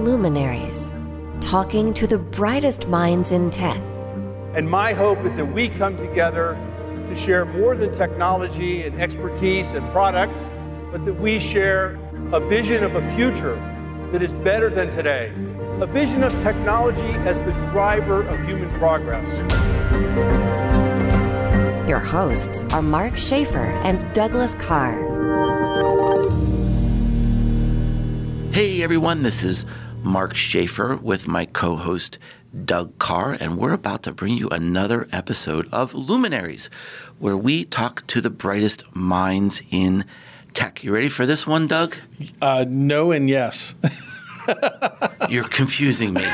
Luminaries, talking to the brightest minds in tech. And my hope is that we come together to share more than technology and expertise and products, but that we share a vision of a future that is better than today, a vision of technology as the driver of human progress. Your hosts are Mark Schaefer and Douglas Carr. Hey everyone, this is Mark Schaefer with my co host Doug Carr, and we're about to bring you another episode of Luminaries, where we talk to the brightest minds in tech. You ready for this one, Doug? Uh, no and yes. You're confusing me.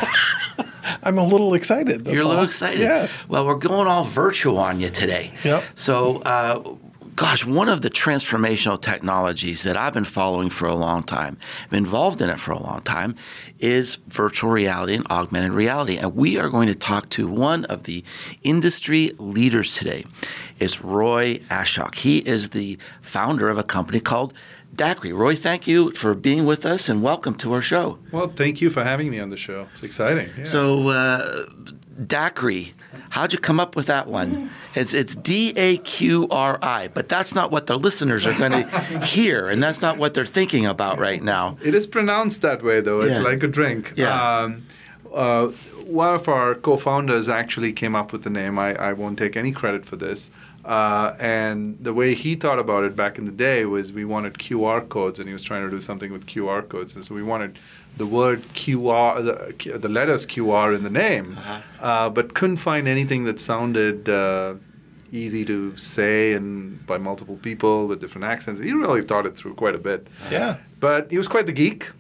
I'm a little excited. You're a little all. excited. Yes. Well, we're going all virtual on you today. Yep. So, uh, gosh, one of the transformational technologies that I've been following for a long time, been involved in it for a long time, is virtual reality and augmented reality. And we are going to talk to one of the industry leaders today. It's Roy Ashok. He is the founder of a company called Daqri. Roy, thank you for being with us and welcome to our show. Well, thank you for having me on the show. It's exciting. Yeah. So, uh, Daqri, how'd you come up with that one? It's it's D A Q R I, but that's not what the listeners are going to hear, and that's not what they're thinking about right now. it is pronounced that way, though. It's Yeah. like a drink. Yeah. Um, uh, one of our co-founders actually came up with the name. I, I won't take any credit for this. Uh, and the way he thought about it back in the day was we wanted QR codes, and he was trying to do something with QR codes. And so we wanted the word QR, the, the letters QR in the name, uh but couldn't find anything that sounded uh, easy to say and by multiple people with different accents. He really thought it through quite a bit. Yeah. But he was quite the geek.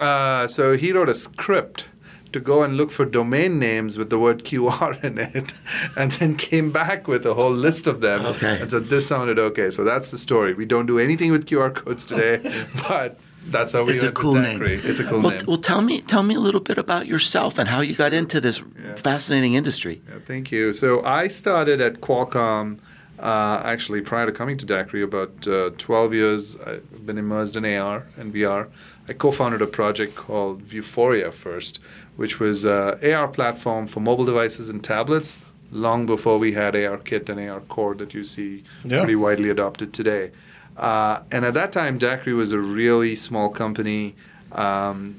Uh, so he wrote a script to go and look for domain names with the word QR in it, and then came back with a whole list of them Okay. and said, This sounded okay. So that's the story. We don't do anything with QR codes today, but that's how we It's a cool name. It's a cool well, name. well, tell me tell me a little bit about yourself and how you got into this fascinating industry. Yeah, thank you. So I started at Qualcomm uh, actually prior to coming to Daqri about uh, 12 years. I've been immersed in AR and VR. I co-founded a project called Vuforia first, which was an AR platform for mobile devices and tablets long before we had ARKit and ARCore that you see Yeah. pretty widely adopted today. Uh, and at that time, Daqri was a really small company, um,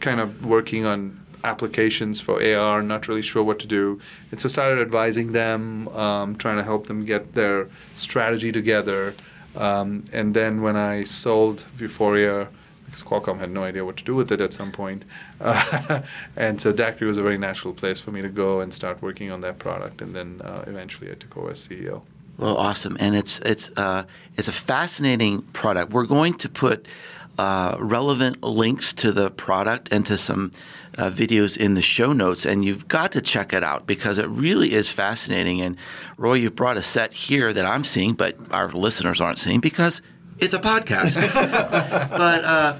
kind of working on applications for AR, not really sure what to do. And so started advising them, um, trying to help them get their strategy together. Um, and then when I sold Vuforia, because Qualcomm had no idea what to do with it at some point, uh, and so Daqri was a very natural place for me to go and start working on that product. And then uh, eventually I took over as CEO. Well, awesome, and it's it's uh, it's a fascinating product. We're going to put uh, relevant links to the product and to some uh, videos in the show notes, and you've got to check it out because it really is fascinating. And Roy, you've brought a set here that I'm seeing, but our listeners aren't seeing because it's a podcast. but. Uh,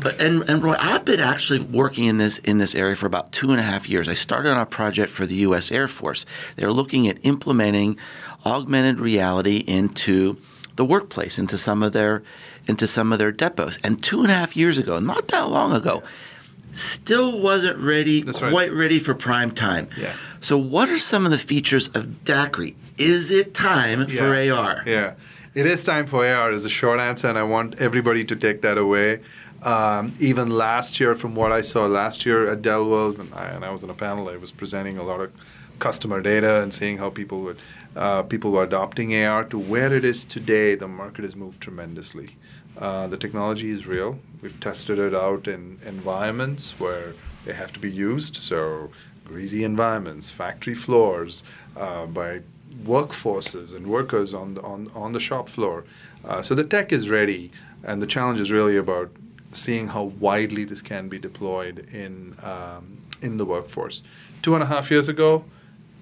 but and, and Roy, I've been actually working in this in this area for about two and a half years. I started on a project for the U.S. Air Force. They're looking at implementing augmented reality into the workplace, into some of their into some of their depots. And two and a half years ago, not that long ago, still wasn't ready, right. quite ready for prime time. Yeah. So, what are some of the features of Daqri? Is it time for AR? Yeah, it is time for AR is the short answer, and I want everybody to take that away. Um, even last year, from what I saw last year at Dell World, and I, and I was on a panel, I was presenting a lot of customer data and seeing how people would uh, people were adopting AR to where it is today. The market has moved tremendously. Uh, the technology is real. We've tested it out in environments where they have to be used. So greasy environments, factory floors, uh, by workforces and workers on the, on, on the shop floor. Uh, so the tech is ready, and the challenge is really about seeing how widely this can be deployed in um, in the workforce. Two and a half years ago,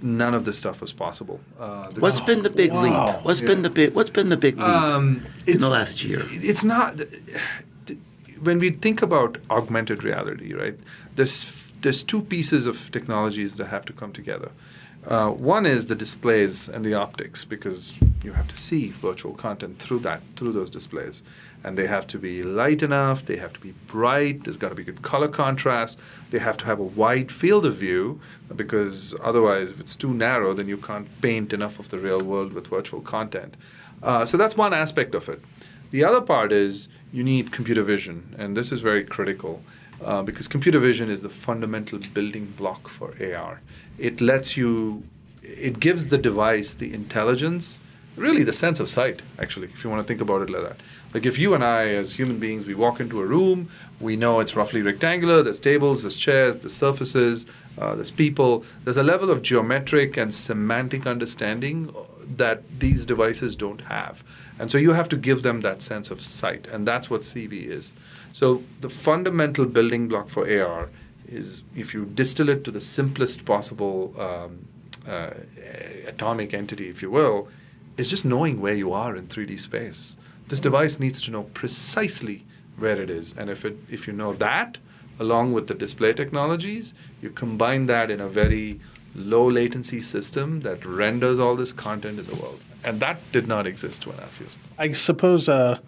none of this stuff was possible. Uh, the- What's been the big Wow. leap? What's been the big What's been the big leap um, in the last year? It's not. When we think about augmented reality, right? There's there's two pieces of technologies that have to come together. Uh, one is the displays and the optics because you have to see virtual content through that through those displays, and they have to be light enough, they have to be bright, there's got to be good color contrast, they have to have a wide field of view because otherwise, if it's too narrow, then you can't paint enough of the real world with virtual content. Uh, so that's one aspect of it. The other part is you need computer vision, and this is very critical. Uh, because computer vision is the fundamental building block for AR. It lets you, it gives the device the intelligence, really the sense of sight, actually, if you want to think about it like that. Like if you and I, as human beings, we walk into a room, we know it's roughly rectangular, there's tables, there's chairs, there's surfaces, uh, there's people, there's a level of geometric and semantic understanding that these devices don't have. And so you have to give them that sense of sight, and that's what CV is. So the fundamental building block for AR is if you distill it to the simplest possible um, uh, atomic entity, if you will, is just knowing where you are in 3D space. This device needs to know precisely where it is, and if it if you know that, along with the display technologies, you combine that in a very low latency system that renders all this content in the world. And that did not exist two and a half years ago. I suppose uh,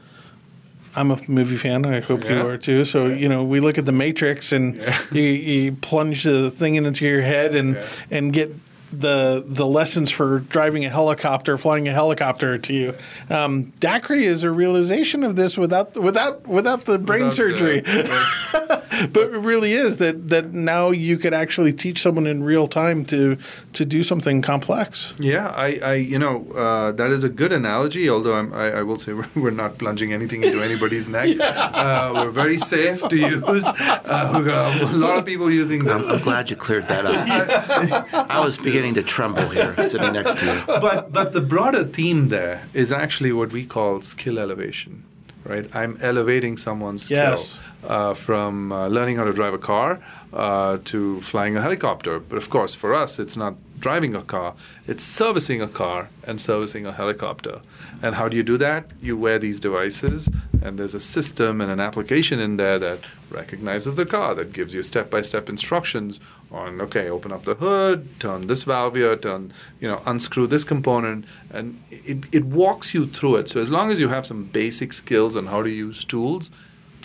I'm a movie fan. I hope Yeah. you are too. So you know, we look at the Matrix, and Yeah. you, you plunge the thing into your head, and Yeah. and get the the lessons for driving a helicopter, flying a helicopter to you. Um, Daqri is a realization of this without without without the brain Without, surgery. but it really is that that now you could actually teach someone in real time to to do something complex. Yeah, I, I you know, uh, that is a good analogy. Although I'm, I, I will say we're, we're not plunging anything into anybody's neck. Uh, we're very safe to use. Uh, we've got a lot of people using I'm, this. I'm glad you cleared that up. I was beginning to tremble here, sitting next to you. but but the broader theme there is actually what we call skill elevation, right? I'm elevating someone's skill Yes. Uh, from uh, learning how to drive a car uh, to flying a helicopter. But of course, for us, it's not driving a car; it's servicing a car and servicing a helicopter. And how do you do that? You wear these devices, and there's a system and an application in there that recognizes the car, that gives you step-by-step instructions on, okay, open up the hood, turn this valve here, turn, you know, unscrew this component, and it, it walks you through it. So as long as you have some basic skills on how to use tools,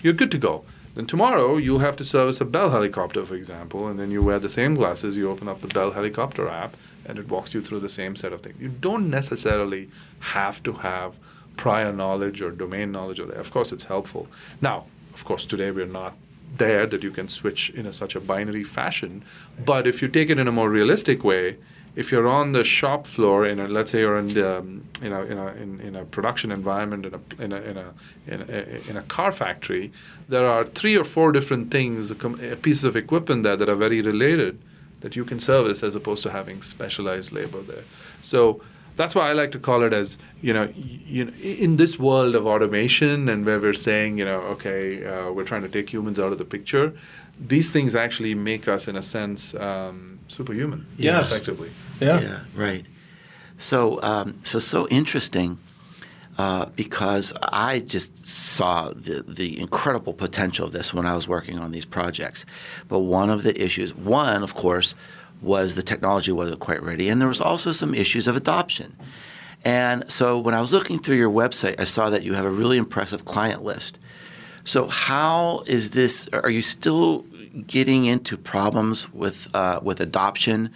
you're good to go. Then tomorrow you have to service a Bell helicopter, for example, and then you wear the same glasses, you open up the Bell helicopter app, and it walks you through the same set of things. You don't necessarily have to have prior knowledge or domain knowledge of that. Of course, it's helpful. Now, of course, today we're not there that you can switch in a, such a binary fashion. But if you take it in a more realistic way, if you're on the shop floor in a, let's say you're in the, um, in a, in a, in, in a production environment in a, in a, in a, in a, in a car factory, there are three or four different things, pieces of equipment there that are very related that you can service as opposed to having specialized labor there. So that's why I like to call it as you know, you know, in this world of automation and where we're saying you know, okay, uh, we're trying to take humans out of the picture. These things actually make us, in a sense, um, superhuman. Yes. effectively. Yeah. Yeah, right. So, um, so so interesting uh, because I just saw the the incredible potential of this when I was working on these projects. But one of the issues, one of course, was the technology wasn't quite ready, and there was also some issues of adoption. And so, when I was looking through your website, I saw that you have a really impressive client list. So, how is this? Are you still getting into problems with uh, with adoption?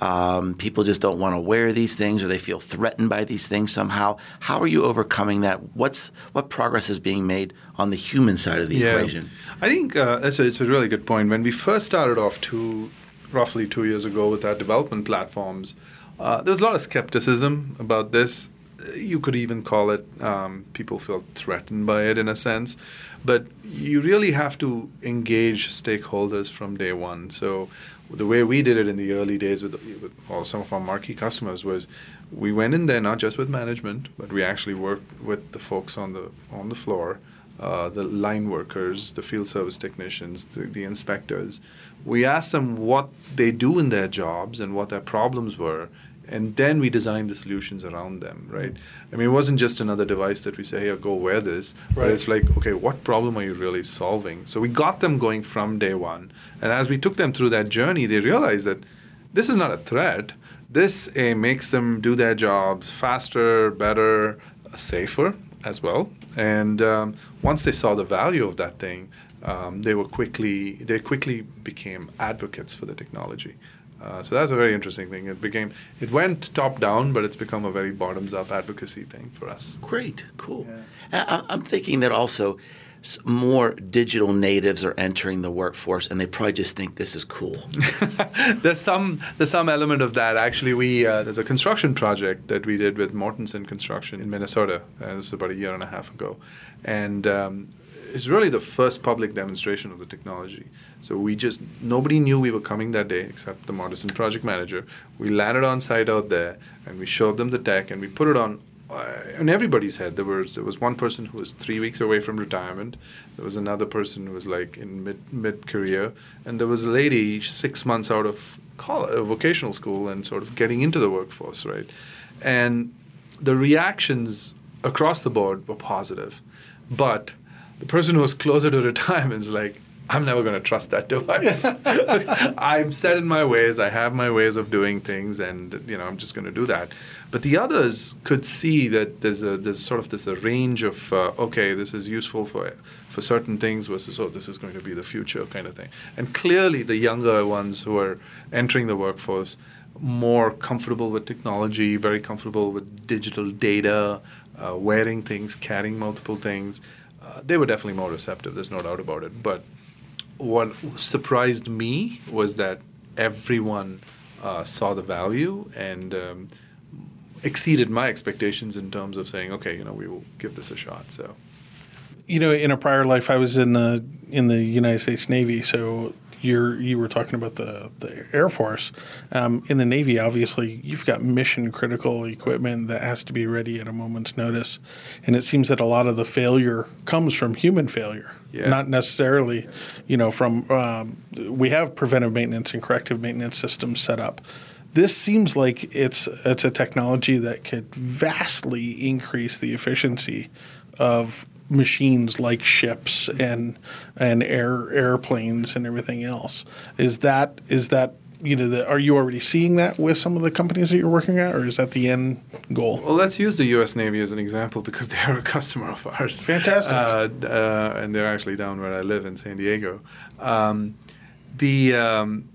Um, people just don't want to wear these things, or they feel threatened by these things somehow. How are you overcoming that? What's what progress is being made on the human side of the equation? I think uh, that's a, it's a really good point. When we first started off two, roughly two years ago with our development platforms, uh, there was a lot of skepticism about this. You could even call it um, people feel threatened by it in a sense, but you really have to engage stakeholders from day one. So the way we did it in the early days with, with all some of our marquee customers was we went in there not just with management, but we actually worked with the folks on the on the floor uh, the line workers, the field service technicians, the, the inspectors. We asked them what they do in their jobs and what their problems were, and then we designed the solutions around them, right? I mean, it wasn't just another device that we say, hey, go wear this, but Right. it's like, okay, what problem are you really solving? So we got them going from day one. And as we took them through that journey, they realized that this is not a threat. This uh, makes them do their jobs faster, better, safer as well. And um, once they saw the value of that thing, um, they were quickly they quickly became advocates for the technology. Uh, so that's a very interesting thing. It became it went top down, but it's become a very bottoms up advocacy thing for us. Great, cool. I, I'm thinking that also more digital natives are entering the workforce, and they probably just think this is cool. there's some there's some element of that. Actually, we uh, there's a construction project that we did with Mortenson Construction in Minnesota. Uh, this was about a year and a half ago, and um, it's really the first public demonstration of the technology. So we just nobody knew we were coming that day except the Mortenson project manager. We landed on site out there, and we showed them the tech, and we put it on uh, everybody's head. There was there was one person who was three weeks away from retirement. There was another person who was like in mid mid career, and there was a lady six months out of college, vocational school and sort of getting into the workforce, right? And the reactions across the board were positive, but the person who was closer to retirement is like, I'm never going to trust that device. I'm set in my ways. I have my ways of doing things, and you know I'm just going to do that. But the others could see that there's a there's sort of this a range of uh, okay, this is useful for for certain things versus oh, this is going to be the future kind of thing. And clearly, the younger ones who are entering the workforce more comfortable with technology, very comfortable with digital data, uh, wearing things, carrying multiple things. Uh, they were definitely more receptive. There's no doubt about it. But what surprised me was that everyone uh, saw the value and um, exceeded my expectations in terms of saying, okay, you know, we will give this a shot. So, you know, in a prior life, I was in the in the United States Navy, so you're you were talking about the the Air Force. Um, in the Navy, obviously, you've got mission critical equipment that has to be ready at a moment's notice, and it seems that a lot of the failure comes from human failure, Yeah. not necessarily, you know, from um, we have preventive maintenance and corrective maintenance systems set up. This seems like it's it's a technology that could vastly increase the efficiency of machines like ships and and air airplanes and everything else. Is that is that you know the, are you already seeing that with some of the companies that you're working at, or is that the end goal? well, let's use the U.S. Navy as an example because they are a customer of ours. Fantastic. Uh, uh, and they're actually down where I live in San Diego. Um, the um,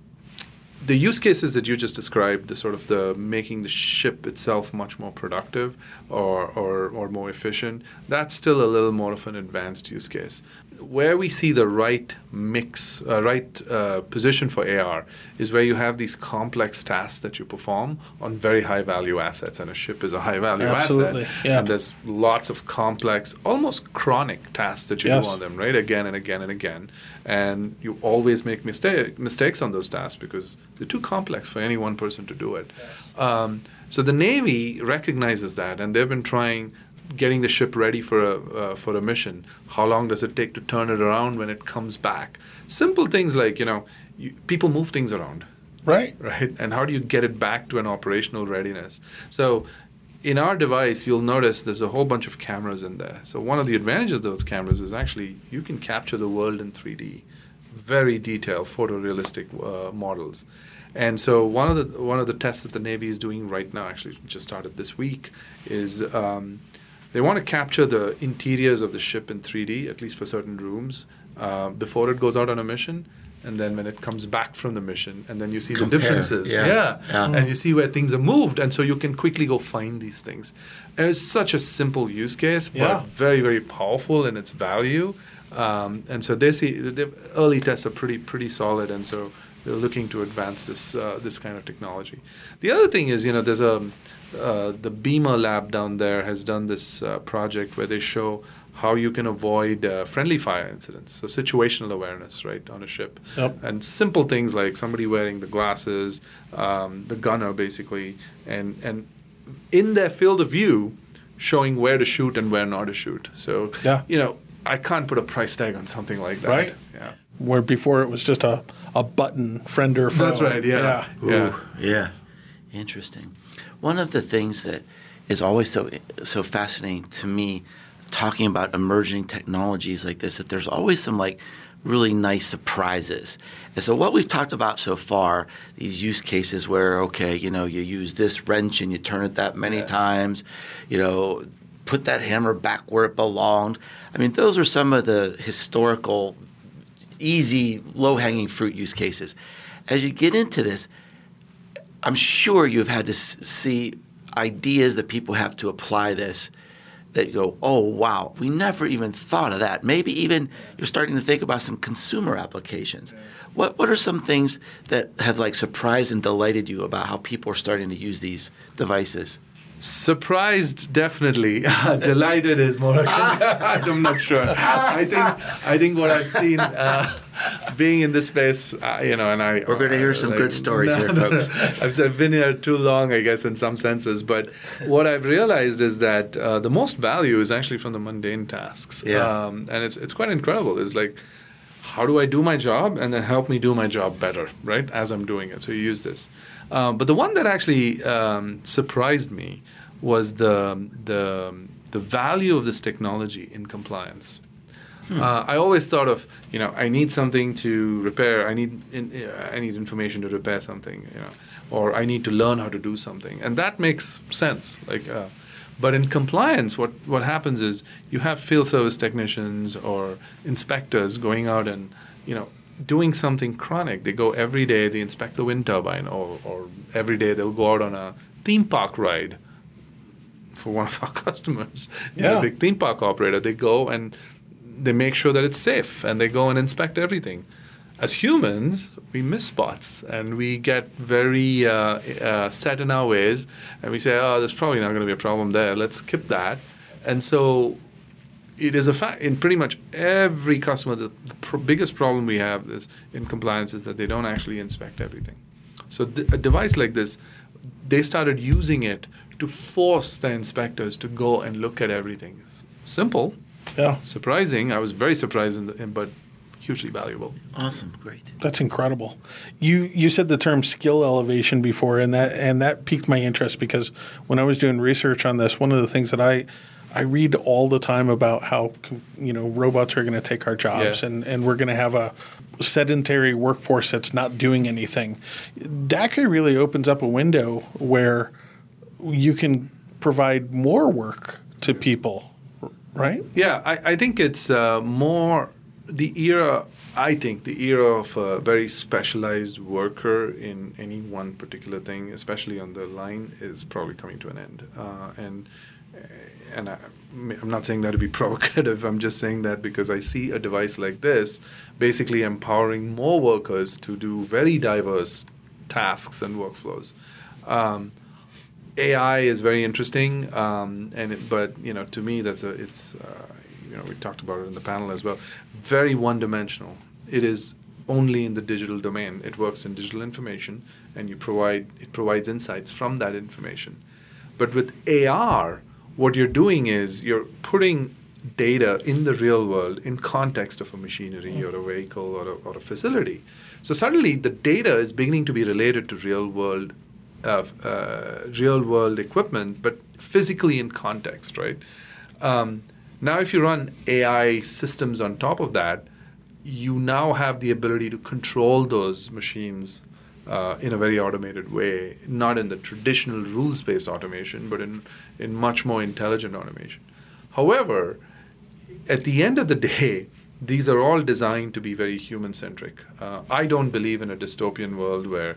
the use cases that you just described, the sort of the making the ship itself much more productive or, or, or more efficient, that's still a little more of an advanced use case. Where we see the right mix, uh, right uh, position for AR is where you have these complex tasks that you perform on very high value assets, and a ship is a high value Absolutely, asset. yeah. And there's lots of complex, almost chronic tasks that you Yes. do on them, right? Again and again and again. And you always make mistake, mistakes on those tasks because they're too complex for any one person to do it. Um, so the Navy recognizes that, and they've been trying getting the ship ready for a uh, for a mission. How long does it take to turn it around when it comes back? Simple things like you know, you, people move things around Right. right? And how do you get it back to an operational readiness? So, in our device, you'll notice there's a whole bunch of cameras in there. So, one of the advantages of those cameras is actually you can capture the world in 3D, very detailed, photorealistic uh, models. And so, one of the one of the tests that the Navy is doing right now, actually just started this week, is um, they want to capture the interiors of the ship in 3D, at least for certain rooms, uh, before it goes out on a mission. And then when it comes back from the mission, and then you see Compare, the differences. yeah. Yeah. And you see where things are moved. And so you can quickly go find these things. And it's such a simple use case, but Yeah. very, very powerful in its value. Um, and so they see the early tests are pretty, pretty solid. And so they're looking to advance this, uh, this kind of technology. The other thing is, you know, there's a, uh, the Beamer lab down there has done this uh, project where they show how you can avoid uh, friendly fire incidents. So situational awareness, right, on a ship. Yep. And simple things like somebody wearing the glasses, um, the gunner basically, and and in their field of view, showing where to shoot and where not to shoot. So Yeah. you know, I can't put a price tag on something like that. Right. Yeah. Where before it was just a, a button friend or foe. That's right. Yeah. Ooh, Yeah. yeah. Interesting. One of the things that is always so so fascinating to me talking about emerging technologies like this that there's always some like really nice surprises. And so what we've talked about so far, these use cases where okay, you know, you use this wrench and you turn it that many times, you know, put that hammer back where it belonged. I mean, those are some of the historical, easy, low hanging fruit use cases. As you get into this, I'm sure you've had to see ideas that people have to apply this that go, oh, wow, we never even thought of that. Maybe even you're starting to think about some consumer applications. What, what are some things that have like surprised and delighted you about how people are starting to use these devices? Surprised, definitely. Delighted is more. I'm not sure. I think I think what I've seen, uh, being in this space, uh, you know, and I. We're going to hear some like, good stories no, here, folks. I've, I've, been here too long, I guess, in some senses. But what I've realized is that uh, the most value is actually from the mundane tasks. Yeah. Um, and it's it's quite incredible. It's like how do I do my job and then help me do my job better, right, as I'm doing it. So you use this. Um, but the one that actually um, surprised me was the, the, the value of this technology in compliance. Hmm. Uh, I always thought of, you know, I need something to repair. I need, in, uh, I need information to repair something, you know, or I need to learn how to do something, and that makes sense. Like, uh, but in compliance, what, what happens is you have field service technicians or inspectors going out and you know doing something chronic. They go every day, they inspect the wind turbine, or, or every day they'll go out on a theme park ride for one of our customers, yeah. big theme park operator. They go and they make sure that it's safe and they go and inspect everything as humans, we miss spots and we get very uh, uh, set in our ways, and we say, "Oh, there's probably not going to be a problem there. Let's skip that." And so, it is a fact in pretty much every customer. The, the pr- biggest problem we have is in compliance is that they don't actually inspect everything. So, th- a device like this, they started using it to force the inspectors to go and look at everything. It's simple, yeah, surprising. I was very surprised, in the, in, but hugely valuable. Awesome, great. That's incredible. You you said the term skill elevation before, and that and that piqued my interest because when I was doing research on this, one of the things that I I read all the time about how you know robots are going to take our jobs, yeah. and and we're going to have a sedentary workforce that's not doing anything. Daqri really opens up a window where you can provide more work to people, right? Yeah, I, I think it's uh, more the era, I think, the era of a very specialized worker in any one particular thing, especially on the line, is probably coming to an end. Uh, and and I, am not saying that to be provocative. I'm just saying that because I see a device like this basically empowering more workers to do very diverse tasks and workflows. Um, AI is very interesting, um, and it, but you know, to me, that's a it's uh, you know we talked about it in the panel as well very one dimensional. It is only in the digital domain. It works in digital information and you provide it provides insights from that information. But with AR, what you're doing is you're putting data in the real world in context of a machinery or a vehicle or a, or a facility. So suddenly the data is beginning to be related to real world uh, uh, real world equipment, but physically in context, right? Um, now, if you run AI systems on top of that, you now have the ability to control those machines uh, in a very automated way, not in the traditional rules based automation, but in, in much more intelligent automation. However, at the end of the day, these are all designed to be very human centric. Uh, I don't believe in a dystopian world where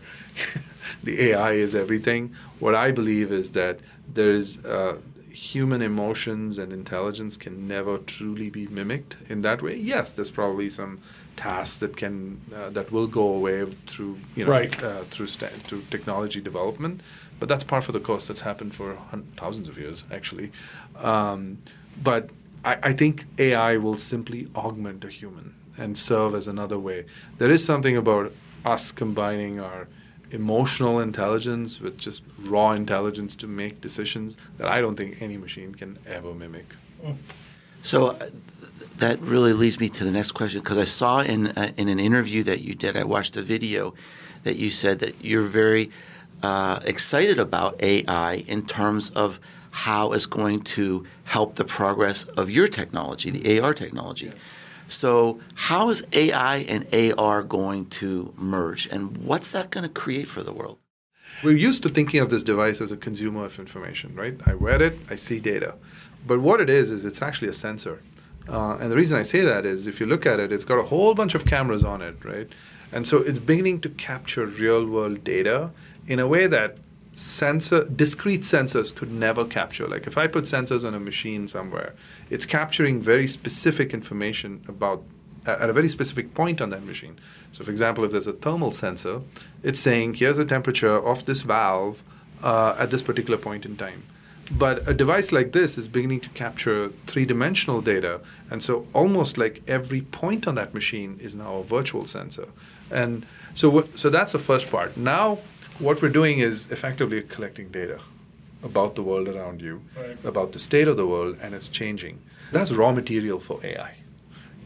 the AI is everything. What I believe is that there is uh, human emotions and intelligence can never truly be mimicked in that way. Yes, there's probably some tasks that can uh, that will go away through you know right. uh, through st- through technology development, but that's part of the course. That's happened for thousands of years actually. Um, but I, I think AI will simply augment a human and serve as another way. There is something about us combining our emotional intelligence with just raw intelligence to make decisions that I don't think any machine can ever mimic. So uh, that really leads me to the next question because I saw in uh, in an interview that you did, I watched a video that you said that you're very uh, excited about AI in terms of how it's going to help the progress of your technology, the AR technology. Yeah. So, how is AI and AR going to merge, and what's that going to create for the world? We're used to thinking of this device as a consumer of information, right? I read it, I see data. But what it is is it's actually a sensor. Uh, and the reason I say that is if you look at it, it's got a whole bunch of cameras on it, right? And so it's beginning to capture real world data in a way that sensor discrete sensors could never capture. Like if I put sensors on a machine somewhere, it's capturing very specific information about at a very specific point on that machine. So, for example, if there's a thermal sensor, it's saying here's the temperature of this valve uh, at this particular point in time. But a device like this is beginning to capture three dimensional data. And so, almost like every point on that machine is now a virtual sensor. And so, w- so that's the first part. Now, what we're doing is effectively collecting data about the world around you, right. about the state of the world, and it's changing. That's raw material for AI.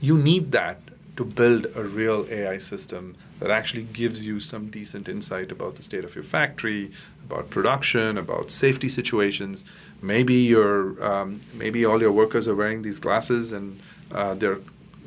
You need that to build a real AI system that actually gives you some decent insight about the state of your factory, about production, about safety situations. Maybe your um, maybe all your workers are wearing these glasses and uh, they're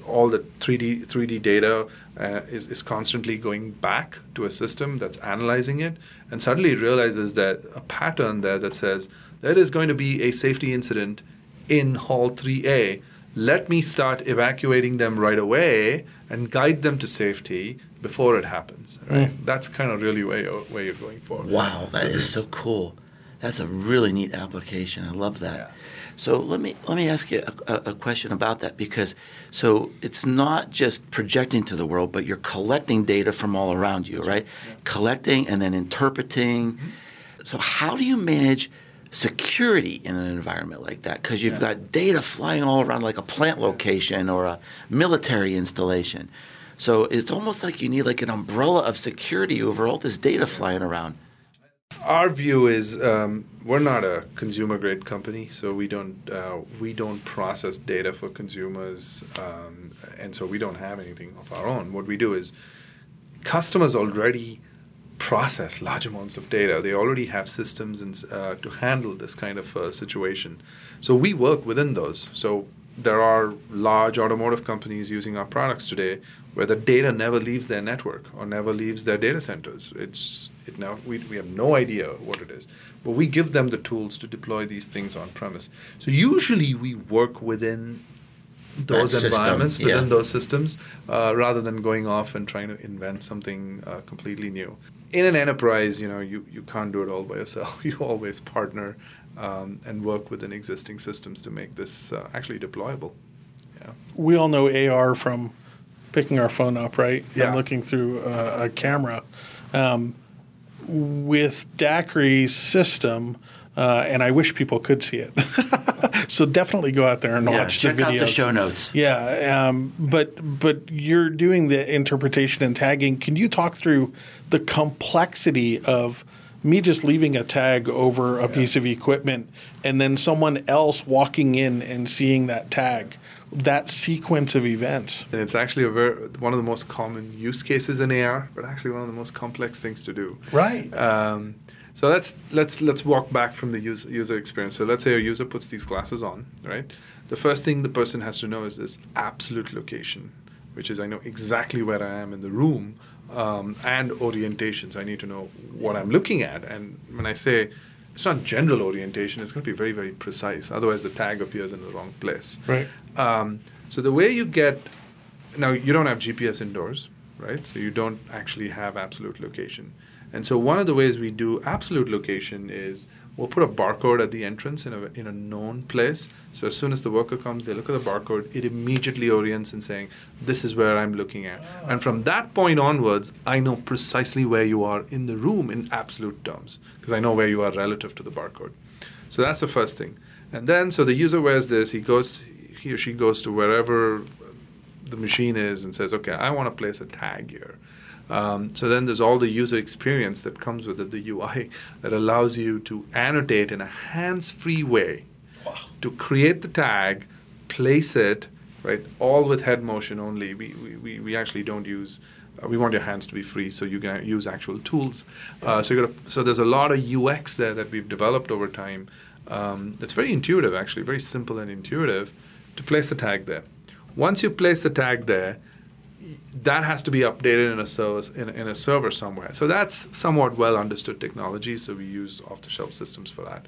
all the 3D 3D data uh, is, is constantly going back to a system that's analyzing it, and suddenly realizes that a pattern there that says there is going to be a safety incident in Hall 3A. Let me start evacuating them right away and guide them to safety before it happens. Right? Mm. That's kind of really where you're, where you're going for. Wow, that is so cool. That's a really neat application. I love that. Yeah. So let me let me ask you a, a, question about that because so it's not just projecting to the world, but you're collecting data from all around you, right? Yeah. Collecting and then interpreting. Mm-hmm. So how do you manage security in an environment like that? Because you've yeah. got data flying all around, like a plant location or a military installation. So it's almost like you need like an umbrella of security over all this data flying around. Our view is um, we're not a consumer grade company, so we don't uh, we don't process data for consumers, um, and so we don't have anything of our own. What we do is customers already process large amounts of data. They already have systems and, uh, to handle this kind of uh, situation. So we work within those. So there are large automotive companies using our products today where the data never leaves their network or never leaves their data centers. It's it now we, we have no idea what it is, but we give them the tools to deploy these things on premise. So usually we work within those that environments, system, within those systems, uh, rather than going off and trying to invent something uh, completely new. In an enterprise, you know, you, you can't do it all by yourself. You always partner um, and work within existing systems to make this uh, actually deployable. Yeah. We all know AR from picking our phone up, right? Yeah. And looking through a, a camera. Um, with Daqri's system, uh, and I wish people could see it. so definitely go out there and yeah, watch the videos. Check out the show notes. Yeah, um, but but you're doing the interpretation and tagging. Can you talk through the complexity of me just leaving a tag over a yeah. piece of equipment and then someone else walking in and seeing that tag? That sequence of events. And it's actually a very, one of the most common use cases in AR, but actually one of the most complex things to do. Right. Um, so let's let's let's walk back from the user, user experience. So let's say a user puts these glasses on, right? The first thing the person has to know is this absolute location, which is I know exactly where I am in the room, um, and orientation. So I need to know what I'm looking at. And when I say it's not general orientation, it's going to be very, very precise. Otherwise, the tag appears in the wrong place. Right. Um, so the way you get now you don't have GPS indoors, right? So you don't actually have absolute location. And so one of the ways we do absolute location is we'll put a barcode at the entrance in a, in a known place. So as soon as the worker comes, they look at the barcode, it immediately orients in saying, this is where I'm looking at. And from that point onwards, I know precisely where you are in the room in absolute terms, because I know where you are relative to the barcode. So that's the first thing. And then, so the user wears this, he goes, he or she goes to wherever the machine is and says, okay, I want to place a tag here. Um, so then there's all the user experience that comes with it, the UI, that allows you to annotate in a hands-free way wow. to create the tag, place it, right, all with head motion only. We, we, we actually don't use uh, we want your hands to be free, so you can use actual tools. Uh, so, gotta, so there's a lot of UX there that we've developed over time. Um, it's very intuitive, actually, very simple and intuitive to place the tag there. Once you place the tag there, that has to be updated in a service in, in, a server somewhere. So that's somewhat well understood technology. So we use off-the-shelf systems for that.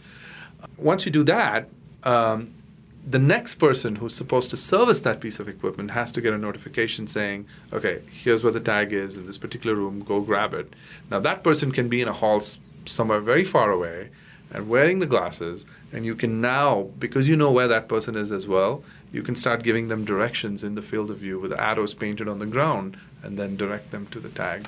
Once you do that, um, the next person who's supposed to service that piece of equipment has to get a notification saying, okay, here's where the tag is in this particular room, go grab it. Now, that person can be in a hall somewhere very far away and wearing the glasses, and you can now, because you know where that person is as well, you can start giving them directions in the field of view with arrows painted on the ground and then direct them to the tag.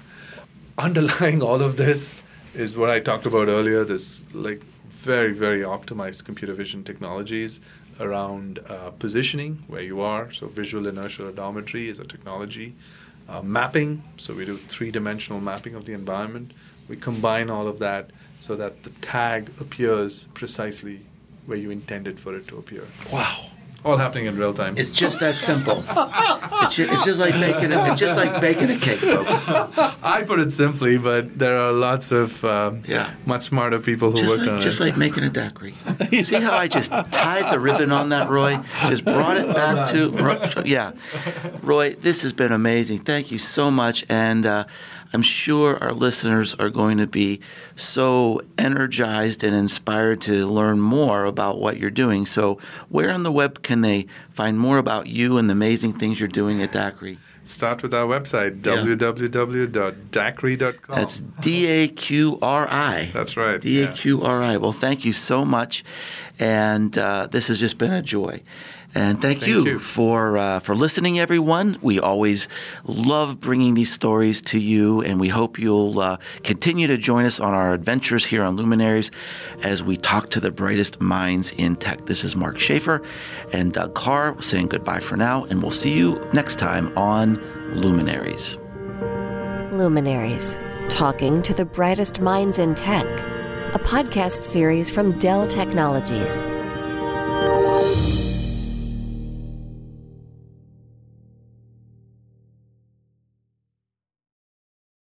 Underlying all of this is what I talked about earlier this like very, very optimized computer vision technologies around uh, positioning, where you are. So, visual inertial odometry is a technology. Uh, mapping, so we do three dimensional mapping of the environment. We combine all of that so that the tag appears precisely where you intended for it to appear. Wow. All happening in real time. It's just that simple. it's, just, it's just like baking a, it's just like baking a cake, folks. I put it simply, but there are lots of um, yeah. much smarter people who just work like, on just it. like making a daiquiri. See how I just tied the ribbon on that, Roy? Just brought it back to yeah. Roy, this has been amazing. Thank you so much, and uh, I'm sure our listeners are going to be so energized and inspired to learn more about what you're doing. So, where on the web can they find more about you and the amazing things you're doing at Daqri? Start with our website, Yeah. www.daqri.com. That's D A Q R I. That's right. D A. Q R I. Well, thank you so much, and uh, this has just been a joy. And thank, Thank you, you. for uh, for listening, everyone. We always love bringing these stories to you, and we hope you'll uh, continue to join us on our adventures here on Luminaries as we talk to the brightest minds in tech. This is Mark Schaefer and Doug Carr saying goodbye for now, and we'll see you next time on Luminaries. Luminaries, talking to the brightest minds in tech, a podcast series from Dell Technologies.